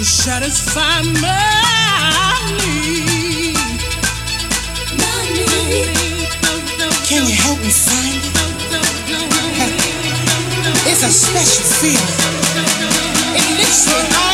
to satisfy my need. My need. Can you help me find it? It's a special feeling. It lifts me up.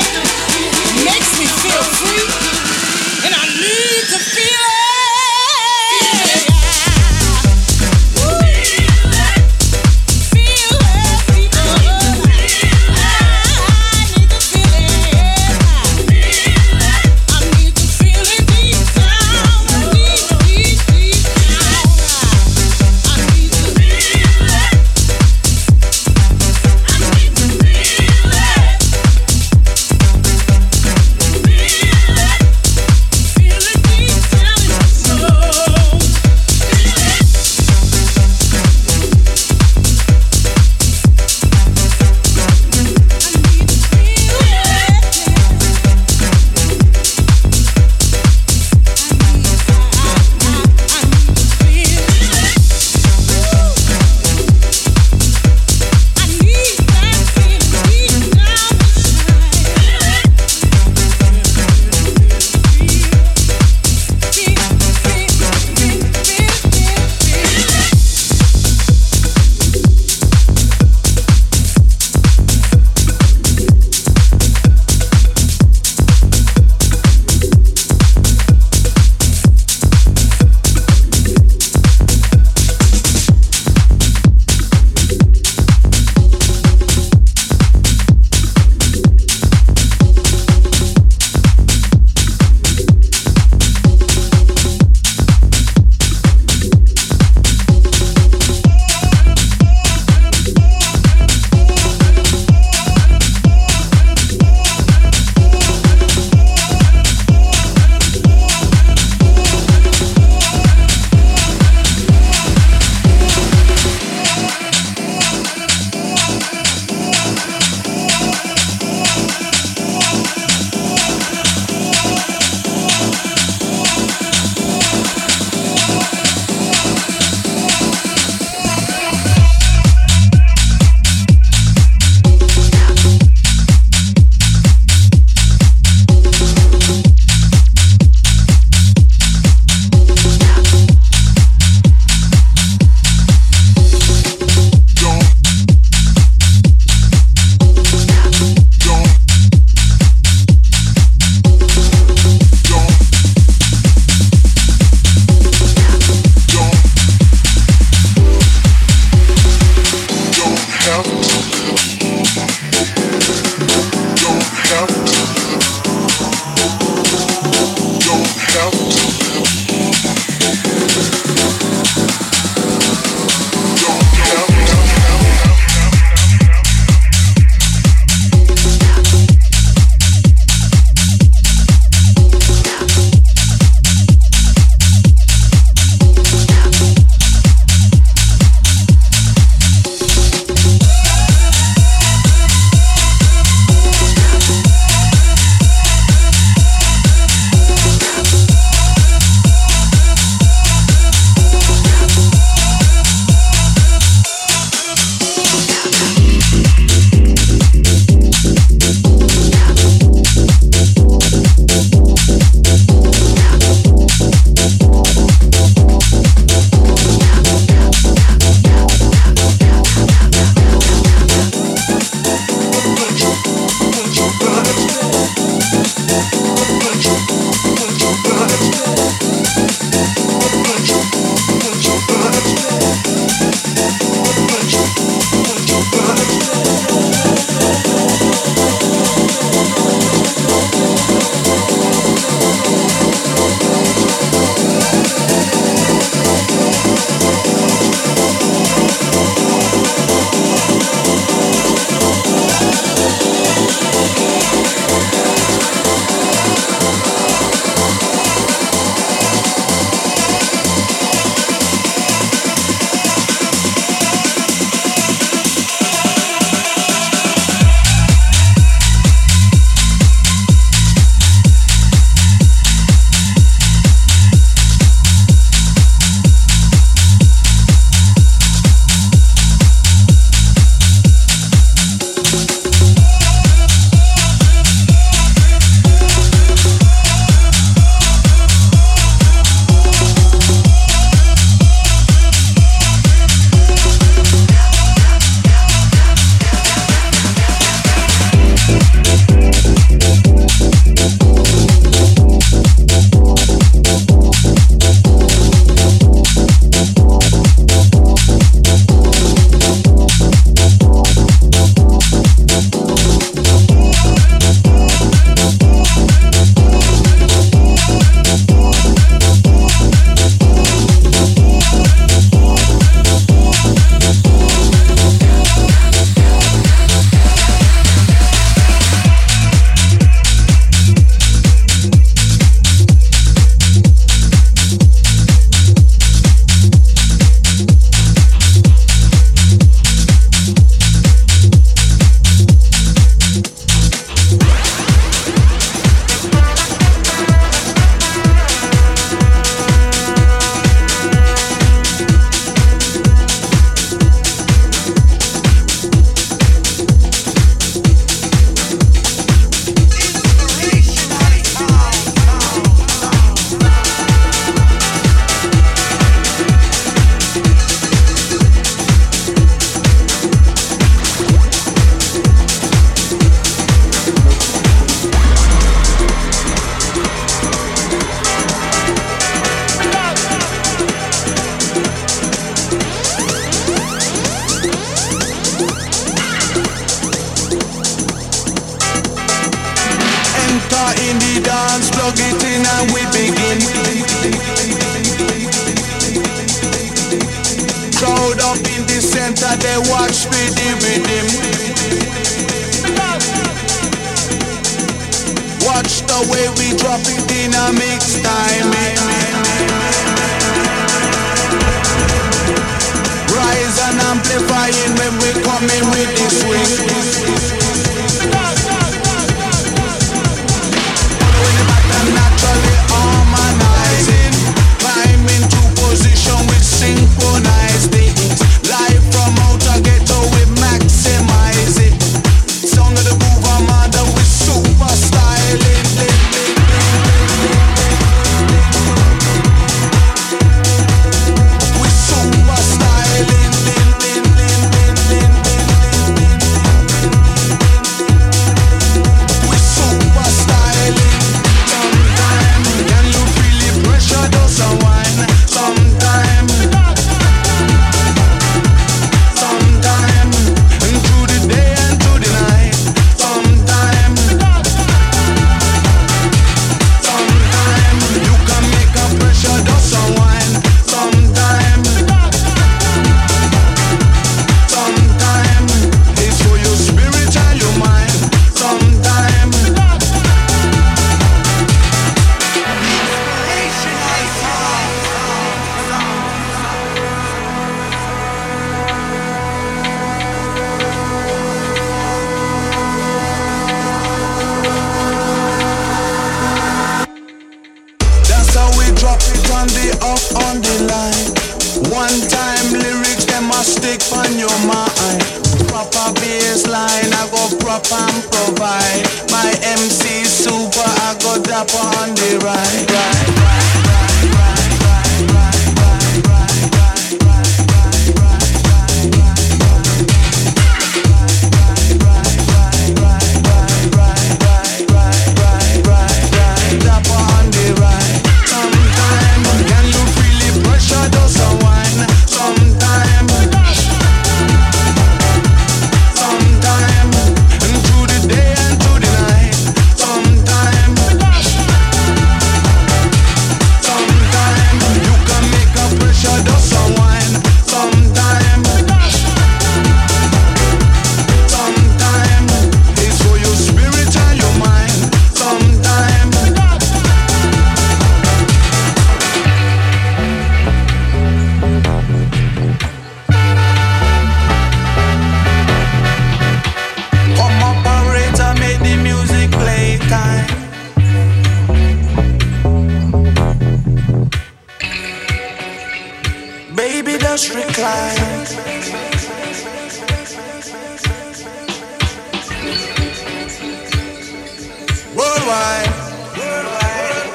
worldwide. Worldwide.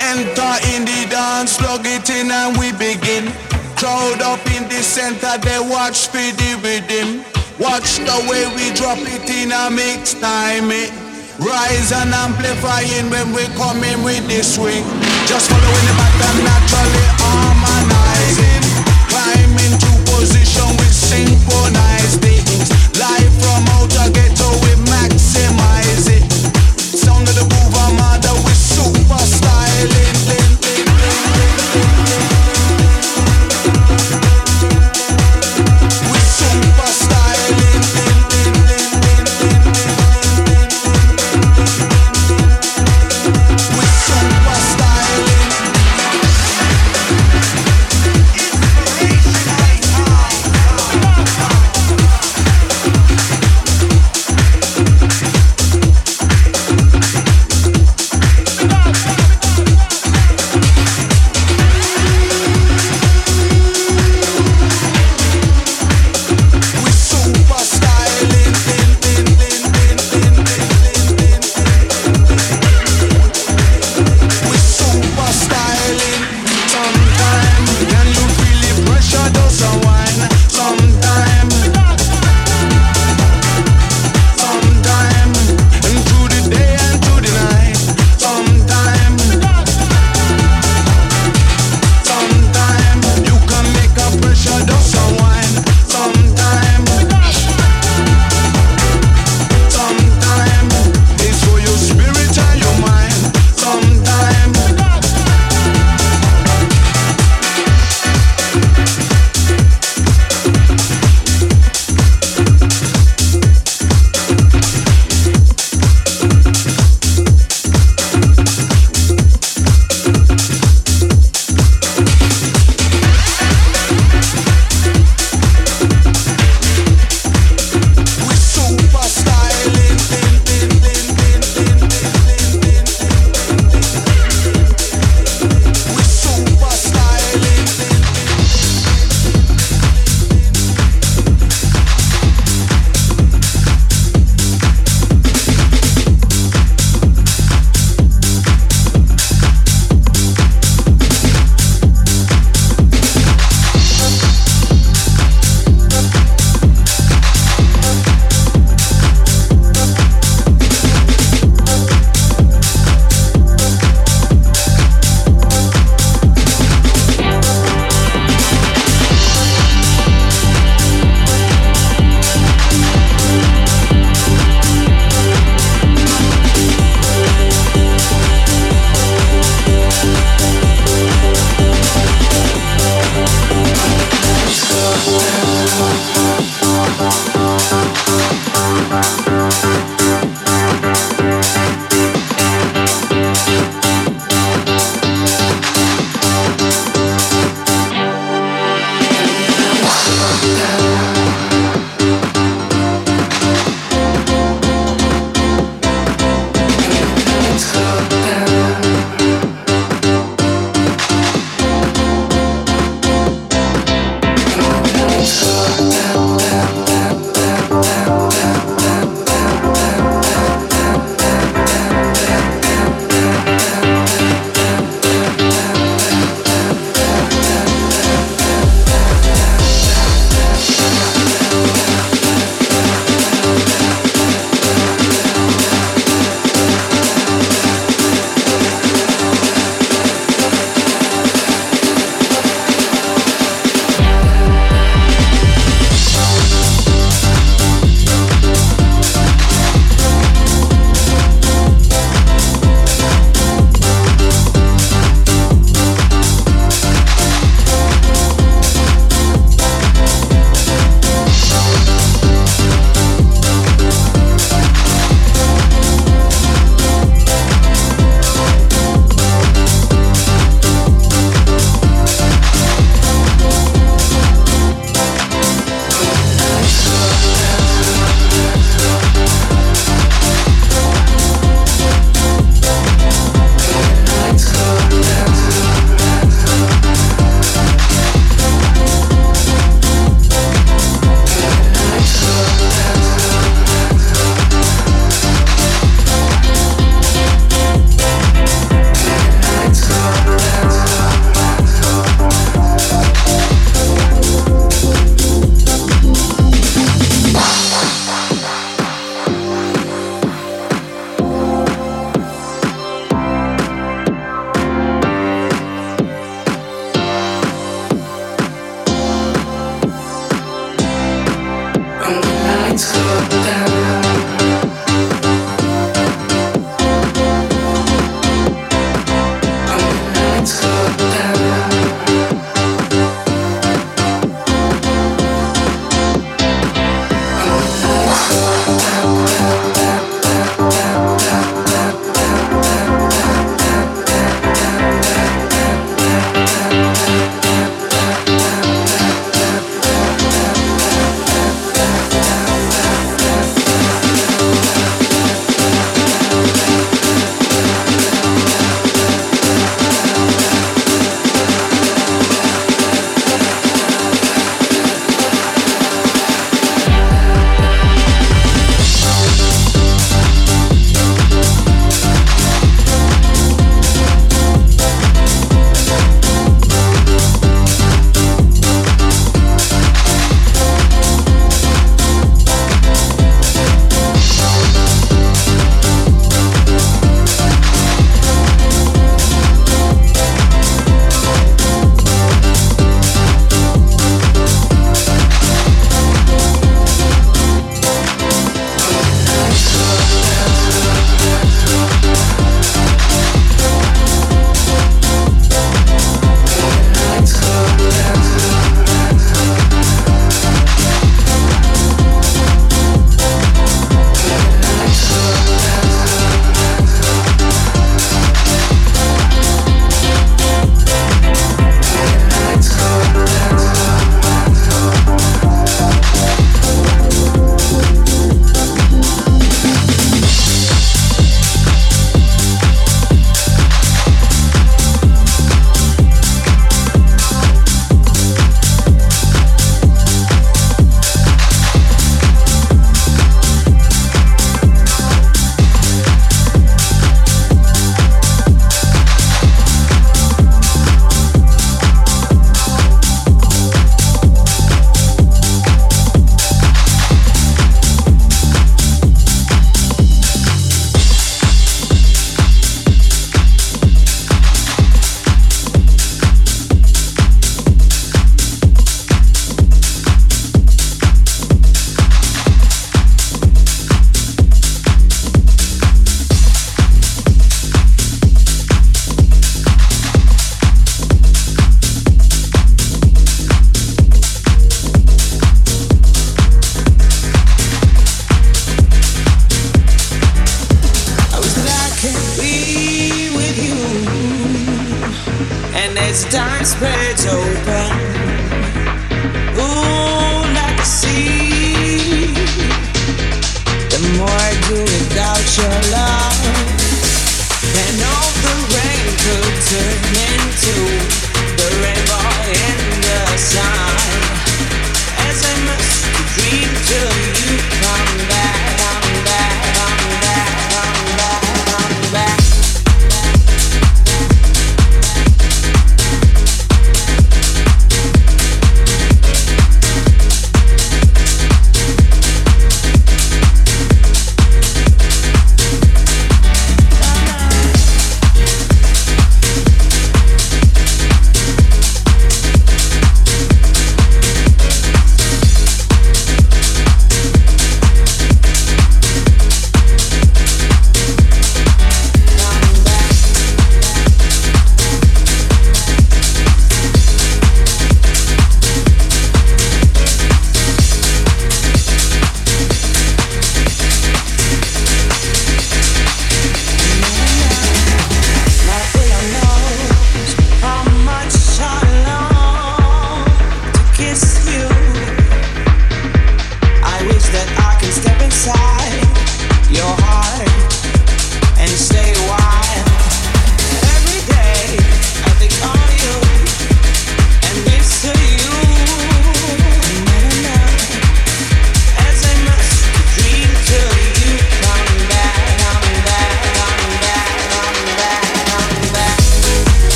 Enter in the dance, plug it in and we begin. Crowd up in the center, they watch for the rhythm. Watch the way we drop it in a mix time it. Rise and amplifying when we come in with the swing. Just following the pattern naturally. for nice things. Life from outer ghetto.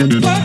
What?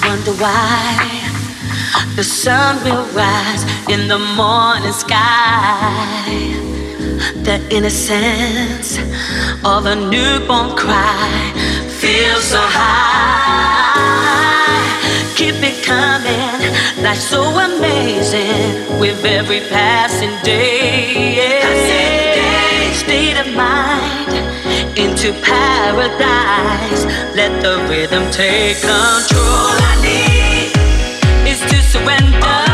Why the sun will rise in the morning sky. The innocence of a newborn cry feels so high. Keep it coming, like so amazing with every passing day. State of mind into paradise. Let the rhythm take control. All I need is to surrender.